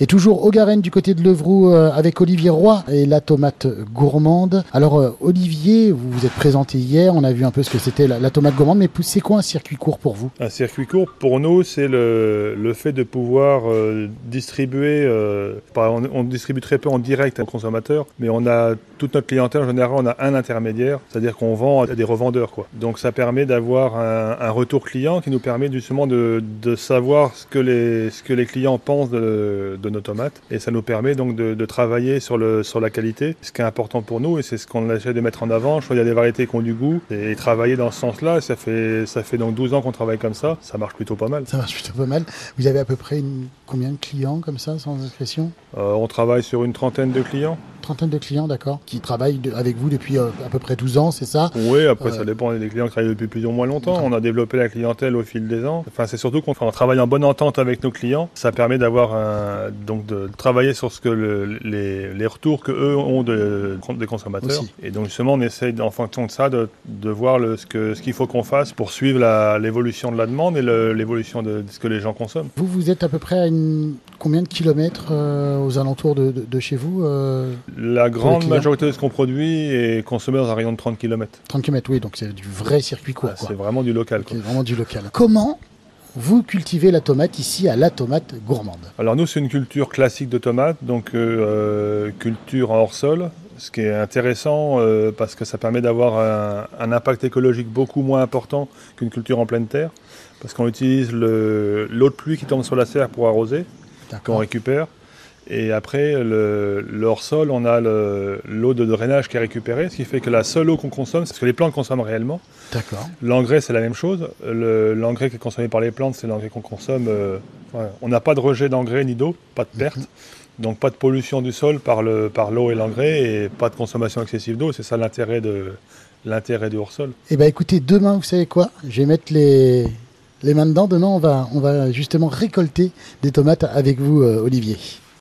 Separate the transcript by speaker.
Speaker 1: Et toujours au Garenne du côté de Levroux euh, avec Olivier Roy et la tomate gourmande. Alors euh, Olivier, vous vous êtes présenté hier, on a vu un peu ce que c'était la, tomate gourmande, mais c'est quoi un circuit court pour vous?
Speaker 2: Un circuit court pour nous, c'est le, fait de pouvoir euh, distribuer, on, distribue très peu en direct à consommateur, mais on a toute notre clientèle en général, on a un intermédiaire, c'est-à-dire qu'on vend à des revendeurs. Quoi. Donc ça permet d'avoir un, retour client qui nous permet justement de, savoir ce que les, ce que les clients pensent de de nos tomates. Et ça nous permet donc de, travailler sur, le, sur la qualité, ce qui est important pour nous et c'est ce qu'on essaie de mettre en avant. A des variétés qui ont du goût et travailler dans ce sens-là, ça fait, ça fait donc 12 ans qu'on travaille comme ça. Ça marche plutôt pas mal.
Speaker 1: Ça marche plutôt pas mal. Vous avez à peu près combien de clients comme ça, sans expression?
Speaker 2: Euh, On travaille sur une trentaine de clients
Speaker 1: trentaine de clients, d'accord, qui travaillent avec vous depuis euh, à peu près 12 ans, c'est ça?
Speaker 2: Oui, après ça euh, dépend des clients qui travaillent depuis plus ou moins longtemps. On a développé la clientèle au fil des ans. Enfin, c'est surtout qu'on travaille en bonne entente avec nos clients. Ça permet d'avoir un, donc de travailler sur ce que les, les, retours que eux ont de, des consommateurs. Et donc justement, on essaye en fonction de ça de, de voir le, ce qu'il ce qu'il faut qu'on fasse pour suivre l'évolution de la demande et l'évolution de, ce que les gens consomment.
Speaker 1: Vous, vous êtes à peu près à une, combien de kilomètres euh, aux alentours de, de chez vous
Speaker 2: la grande majorité de ce qu'on produit est consommé dans un rayon de 30 km.
Speaker 1: 30 km, oui, donc c'est du vrai circuit court. Ah,
Speaker 2: c'est vraiment du local.
Speaker 1: C'est vraiment du local. Comment vous cultivez la tomate ici à la tomate gourmande?
Speaker 2: Alors nous, c'est une culture classique de tomate, donc euh, euh, culture en hors-sol, ce qui est intéressant euh, parce que ça permet d'avoir un, un, impact écologique beaucoup moins important qu'une culture en pleine terre, parce qu'on utilise l'eau de pluie qui tombe sur la serre pour arroser, qu'on récupère. Et après, le, hors-sol, on a l'eau de drainage qui est récupérée, ce qui fait que la seule eau qu'on consomme, c'est ce que les plantes consomment réellement.
Speaker 1: D'accord.
Speaker 2: L'engrais, c'est la même chose. L'engrais qui est consommé par les plantes, c'est l'engrais qu'on consomme. Euh, on n'a pas de rejet d'engrais ni d'eau, pas de perte. Mhm. Donc pas de pollution du sol par l'eau par et l'engrais et pas de consommation excessive d'eau. C'est ça l'intérêt de l'intérêt du hors-sol.
Speaker 1: Eh bien écoutez, demain, vous savez quoi? Je vais mettre les, les mains dedans. Demain, on va, on va justement récolter des tomates avec vous, euh, Olivier.